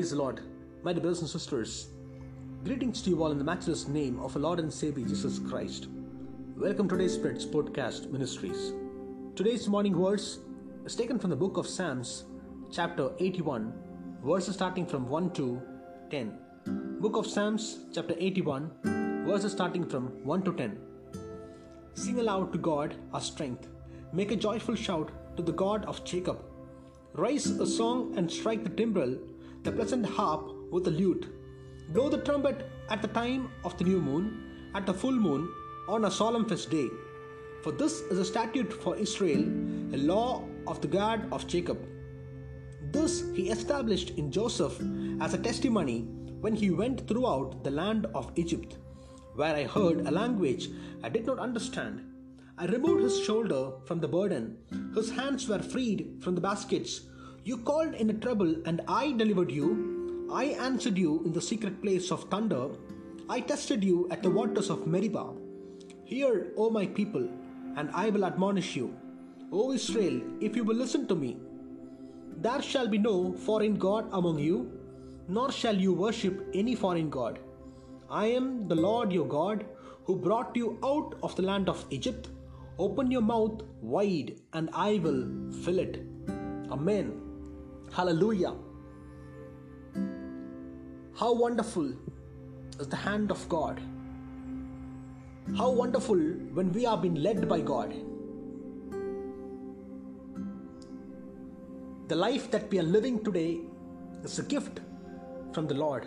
Praise the Lord, my dear brothers and sisters. Greetings to you all in the matchless name of our Lord and Savior Jesus Christ. Welcome to today's Spirit's Podcast Ministries. Today's morning verse is taken from the book of Psalms, chapter 81, verses starting from 1 to 10. Book of Psalms, chapter 81, verses starting from 1 to 10. Sing aloud to God our strength. Make a joyful shout to the God of Jacob. Raise a song and strike the timbrel, the pleasant harp with the lute. Blow the trumpet at the time of the new moon, at the full moon, on a solemn feast day. For this is a statute for Israel, a law of the God of Jacob. This he established in Joseph as a testimony when he went throughout the land of Egypt, where I heard a language I did not understand. I removed his shoulder from the burden, his hands were freed from the baskets. You called in a trouble, and I delivered you. I answered you in the secret place of thunder. I tested you at the waters of Meribah. Hear, O my people, and I will admonish you. O Israel, if you will listen to me, there shall be no foreign God among you, nor shall you worship any foreign God. I am the Lord your God, who brought you out of the land of Egypt. Open your mouth wide, and I will fill it. Amen. Hallelujah. How wonderful is the hand of God. How wonderful when we are being led by God. The life that we are living today is a gift from the Lord.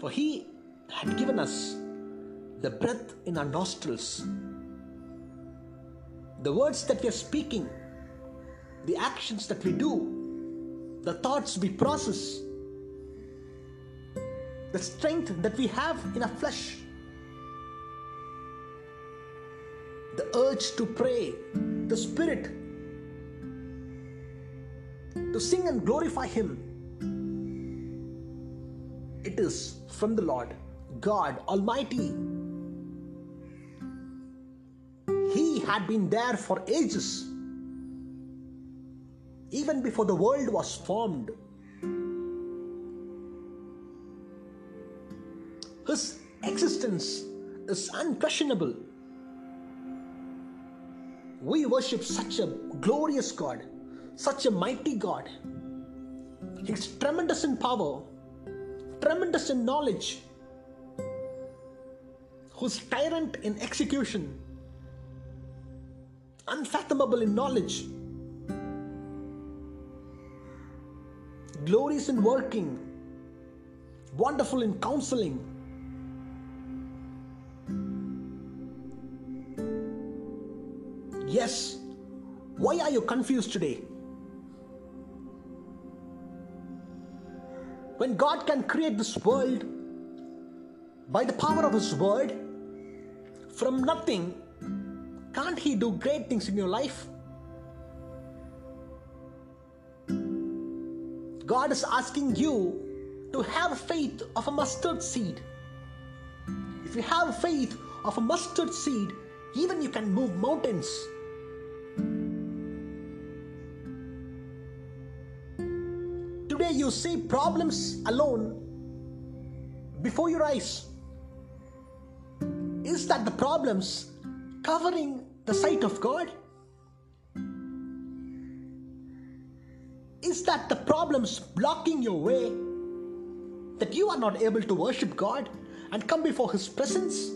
For He had given us the breath in our nostrils, the words that we are speaking, the actions that we do, the thoughts we process, the strength that we have in our flesh, the urge to pray, the spirit to sing and glorify Him. It is from the Lord God Almighty. He had been there for ages, even before the world was formed. His existence is unquestionable. We worship such a glorious God, such a mighty God. He's tremendous in power, tremendous in knowledge, who's tyrant in execution, unfathomable in knowledge, glorious in working, wonderful in counseling. Yes, why are you confused today? When God can create this world by the power of His word from nothing, can't He do great things in your life? God is asking you to have faith of a mustard seed. If you have faith of a mustard seed, even you can move mountains. Today you see problems alone before your eyes. Is that the problems covering the sight of God? Is that the problems blocking your way? That you are not able to worship God and come before His presence?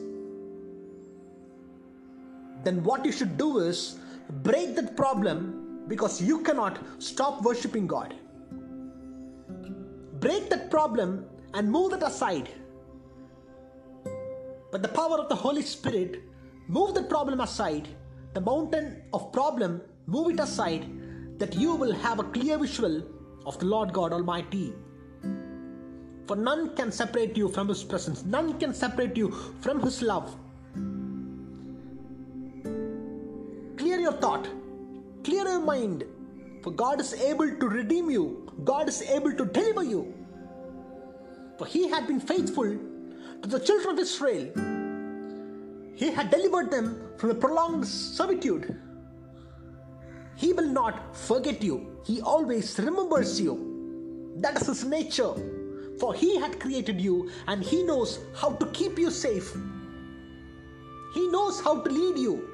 Then what you should do is break that problem because you cannot stop worshiping God. Break that problem and move that aside. But the power of the Holy Spirit, move the problem aside, the mountain of problem, move it aside, that you will have a clear visual of the Lord God Almighty. For none can separate you from His presence, none can separate you from His love. Clear your thought, clear your mind, for God is able to redeem you, God is able to deliver you. For He had been faithful to the children of Israel, He had delivered them from the prolonged servitude. He will not forget you, He always remembers you. That is His nature. For He had created you and He knows how to keep you safe. He knows how to lead you.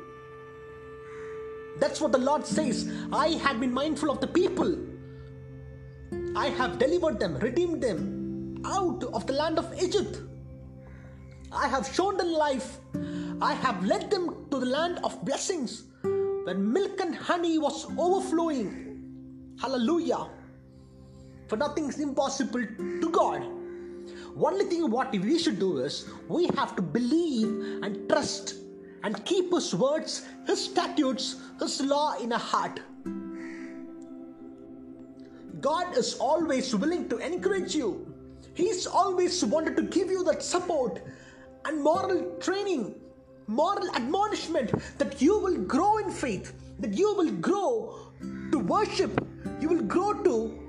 That's what the Lord says. I had been mindful of the people. I have delivered them, redeemed them out of the land of Egypt. I have shown them life. I have led them to the land of blessings when milk and honey was overflowing. Hallelujah. For nothing is impossible to God. Only thing what we should do is we have to believe and trust and keep His words, His statutes, His law in our heart. God is always willing to encourage you. He's always wanted to give you that support and moral training, moral admonishment that you will grow in faith, that you will grow to worship, you will grow to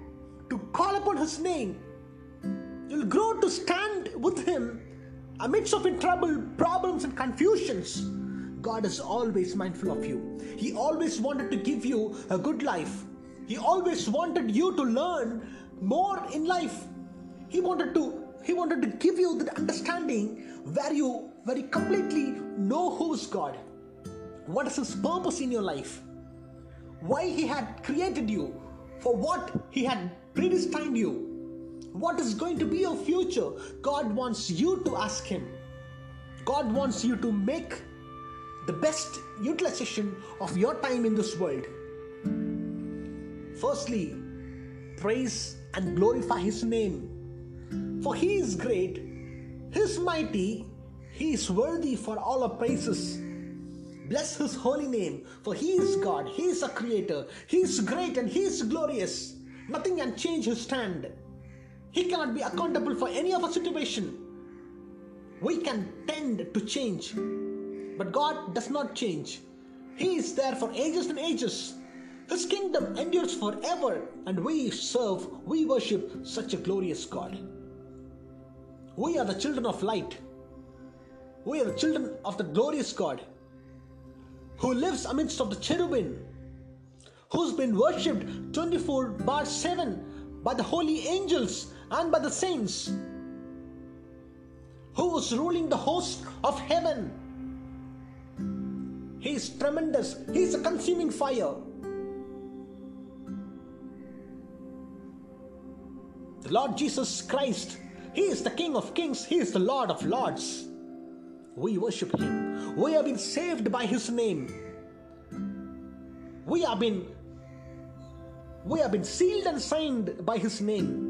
to call upon His name, you'll grow to stand with Him amidst of in trouble, problems, and confusions. God is always mindful of you. He always wanted to give you a good life. He always wanted you to learn more in life. He wanted to he wanted to give you the understanding where you very completely know who is God. What is his purpose in your life? Why he had created you? For what he had predestined you? What is going to be your future? God wants you to ask him. God wants you to make the best utilization of your time in this world. Firstly, praise and glorify His name. For He is great, He is mighty, He is worthy for all our praises. Bless His holy name, for He is God, He is a creator, He is great and He is glorious. Nothing can change His stand. He cannot be accountable for any of our situation. We can tend to change, but God does not change. He is there for ages and ages. His kingdom endures forever, and we serve, we worship such a glorious God. We are the children of light. We are the children of the glorious God who lives amidst of the cherubim, who's been worshipped 24 bar 7 by the holy angels and by the saints, who is ruling the host of heaven he is tremendous. He is a consuming fire. The Lord Jesus Christ, He is the King of kings, He is the Lord of lords. We worship Him. We have been saved by His name. We have been we have been sealed and signed by His name.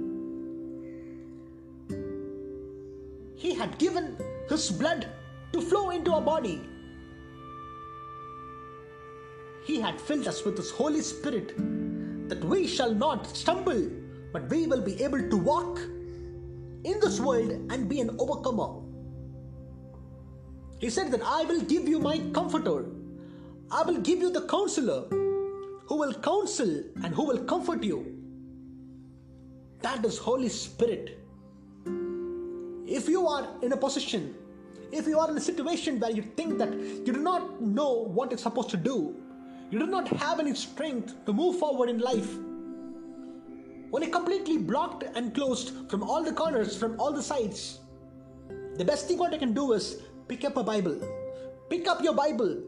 He had given His blood to flow into our body he had filled us with His Holy Spirit, that we shall not stumble, but we will be able to walk in this world and be an overcomer. He said that I will give you my comforter, I will give you the counselor who will counsel and who will comfort you. That is Holy Spirit. If you are in a position, if you are in a situation where you think that you do not know what you're supposed to do, you do not have any strength to move forward in life. When you're completely blocked and closed from all the corners, from all the sides, the best thing what I can do is pick up a Bible. Pick up your Bible.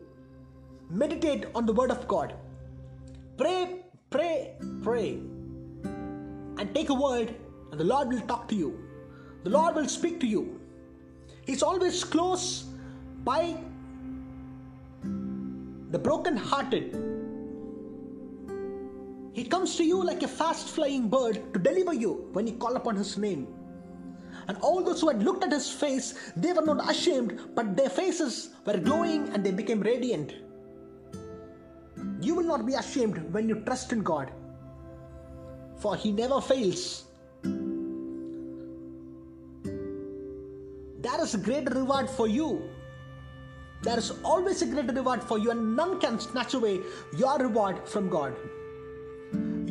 Meditate on the Word of God. Pray, pray, pray. And take a word, and the Lord will talk to you. The Lord will speak to you. He's always close by the broken-hearted. He comes to you like a fast flying bird to deliver you when you call upon his name. And all those who had looked at his face, they were not ashamed, but their faces were glowing and they became radiant. You will not be ashamed when you trust in God, for he never fails. There is a great reward for you there is always a greater reward for you, and none can snatch away your reward from God.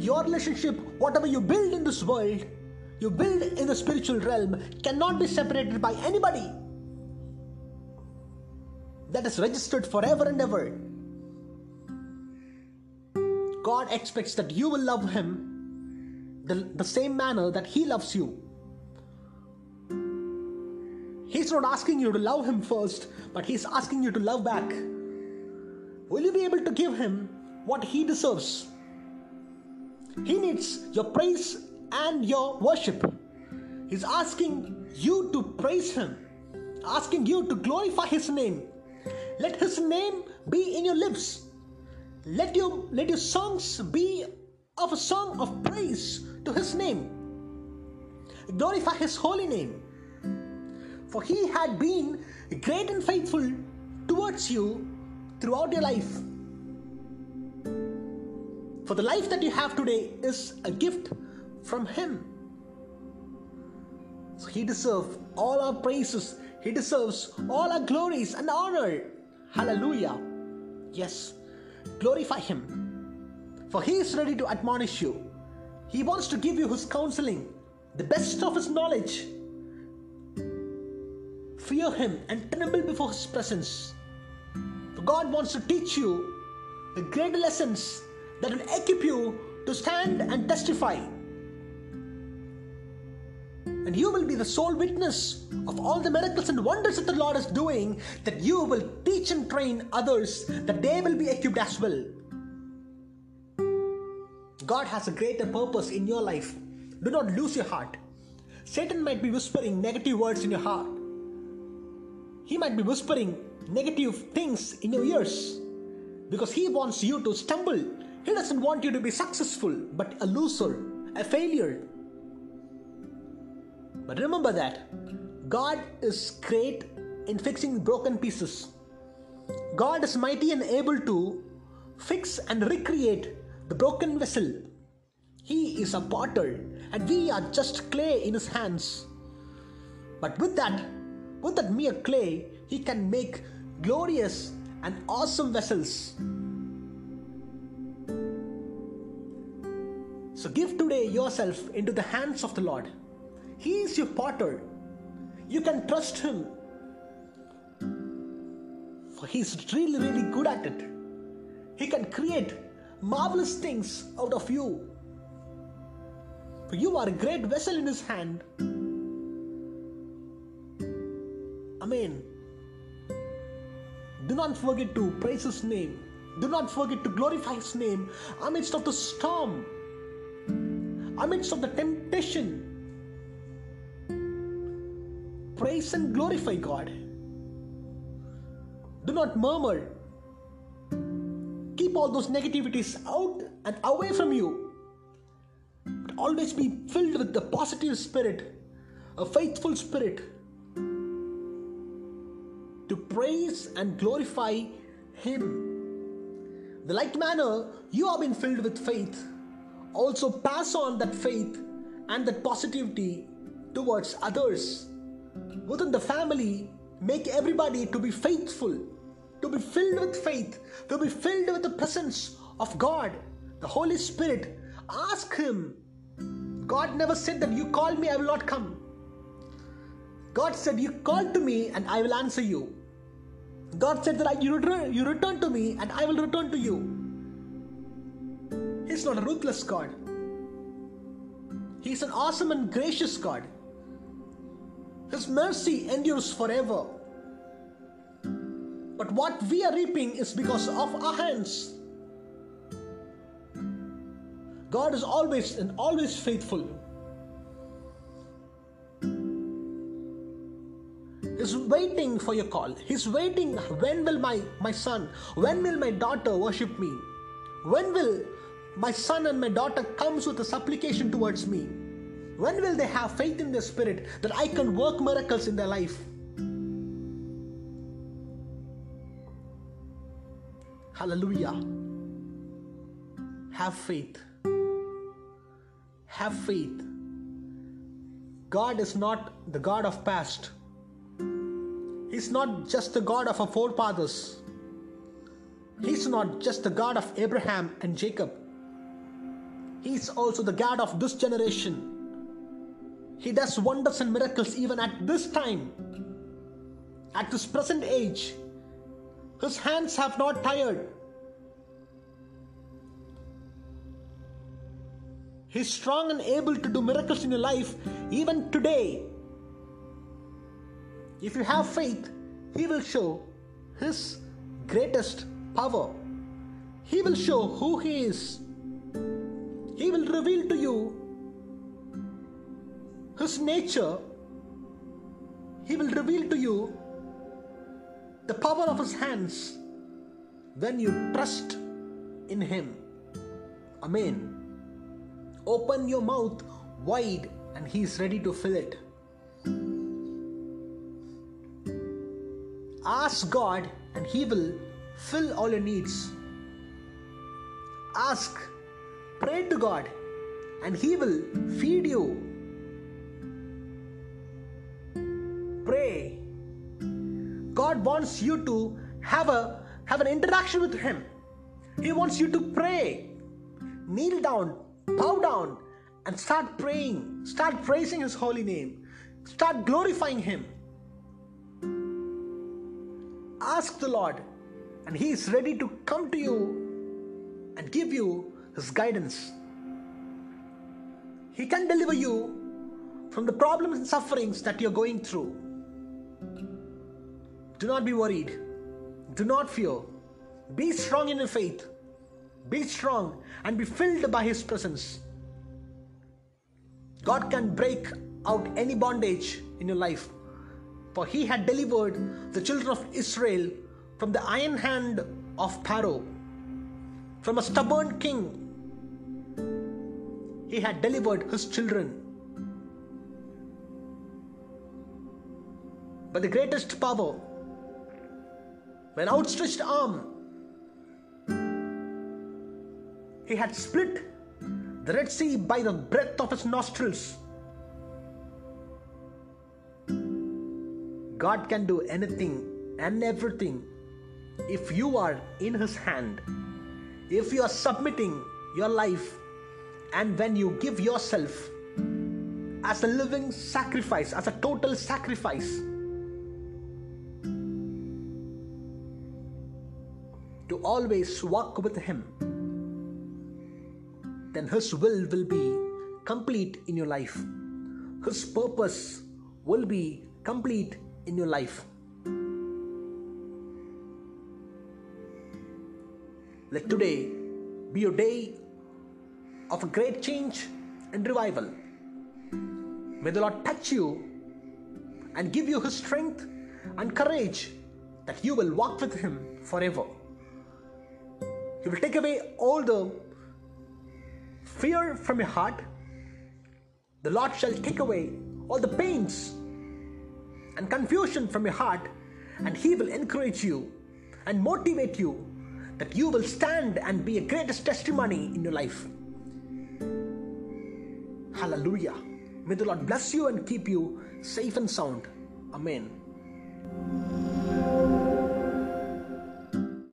Your relationship, whatever you build in this world, you build in the spiritual realm, cannot be separated by anybody. That is registered forever and ever. God expects that you will love Him the, the same manner that He loves you. He's not asking you to love Him first, but He's asking you to love back. Will you be able to give Him what He deserves? He needs your praise and your worship. He's asking you to praise Him, asking you to glorify His name. Let His name be in your lips. Let your, let your songs be of a song of praise to His name. Glorify His holy name. For He had been great and faithful towards you throughout your life. For the life that you have today is a gift from Him. So He deserves all our praises, He deserves all our glories and honor. Hallelujah. Yes, glorify Him. For He is ready to admonish you. He wants to give you His counseling, the best of His knowledge. Fear Him and tremble before His presence. For God wants to teach you the great lessons that will equip you to stand and testify. And you will be the sole witness of all the miracles and wonders that the Lord is doing, that you will teach and train others, that they will be equipped as well. God has a greater purpose in your life. Do not lose your heart. Satan might be whispering negative words in your heart. He might be whispering negative things in your ears because he wants you to stumble he doesn't want you to be successful, but a loser, a failure. But remember that God is great in fixing broken pieces. God is mighty and able to fix and recreate the broken vessel. He is a potter, and we are just clay in his hands. But with that, with that mere clay, he can make glorious and awesome vessels. So give today yourself into the hands of the Lord. He is your potter. You can trust Him. For He's really, really good at it. He can create marvelous things out of you. For you are a great vessel in His hand. Amen. Do not forget to praise His name. Do not forget to glorify His name amidst of the storm amidst of the temptation. Praise and glorify God. Do not murmur. Keep all those negativities out and away from you. But always be filled with the positive spirit, a faithful spirit, to praise and glorify Him. The like manner you have been filled with faith also pass on that faith and that positivity towards others. Within the family, make everybody to be faithful, to be filled with faith, to be filled with the presence of God, the Holy Spirit. Ask Him. God never said that you call me, I will not come. God said, You call to me and I will answer you. God said that you return, you return to me and I will return to you. He's not a ruthless God. He's an awesome and gracious God. His mercy endures forever. But what we are reaping is because of our hands. God is always and always faithful. He's waiting for your call. He's waiting. When will my, my son, when will my daughter worship me? When will my son and my daughter comes with a supplication towards me. When will they have faith in their spirit that i can work miracles in their life? Hallelujah. Have faith. Have faith. God is not the god of past. He's not just the god of our forefathers. He's not just the god of abraham and jacob he is also the God of this generation. He does wonders and miracles even at this time, at this present age. His hands have not tired. He's strong and able to do miracles in your life even today. If you have faith, He will show His greatest power. He will show who He is. He will reveal to you His nature. He will reveal to you the power of His hands when you trust in Him. Amen. Open your mouth wide and He is ready to fill it. Ask God and He will fill all your needs. Ask, pray to God and He will feed you. Pray. God wants you to have a have an interaction with Him. He wants you to pray. Kneel down, bow down, and start praying. Start praising His holy name. Start glorifying Him. Ask the Lord, and He is ready to come to you and give you His guidance. He can deliver you from the problems and sufferings that you're going through. Do not be worried. Do not fear. Be strong in your faith. Be strong and be filled by His presence. God can break out any bondage in your life, for He had delivered the children of Israel from the iron hand of Pharaoh, from a stubborn king. He had delivered His children. But the greatest power an outstretched arm. He had split the Red Sea by the breath of his nostrils. God can do anything and everything if you are in His hand, if you are submitting your life, and when you give yourself as a living sacrifice, as a total sacrifice to always walk with Him, then His will will be complete in your life. His purpose will be complete in your life. Let today be your day of a great change and revival. May the Lord touch you and give you His strength and courage that you will walk with Him forever. He will take away all the fear from your heart. The Lord shall take away all the pains and confusion from your heart, and He will encourage you and motivate you that you will stand and be a greatest testimony in your life. Hallelujah. May the Lord bless you and keep you safe and sound. Amen.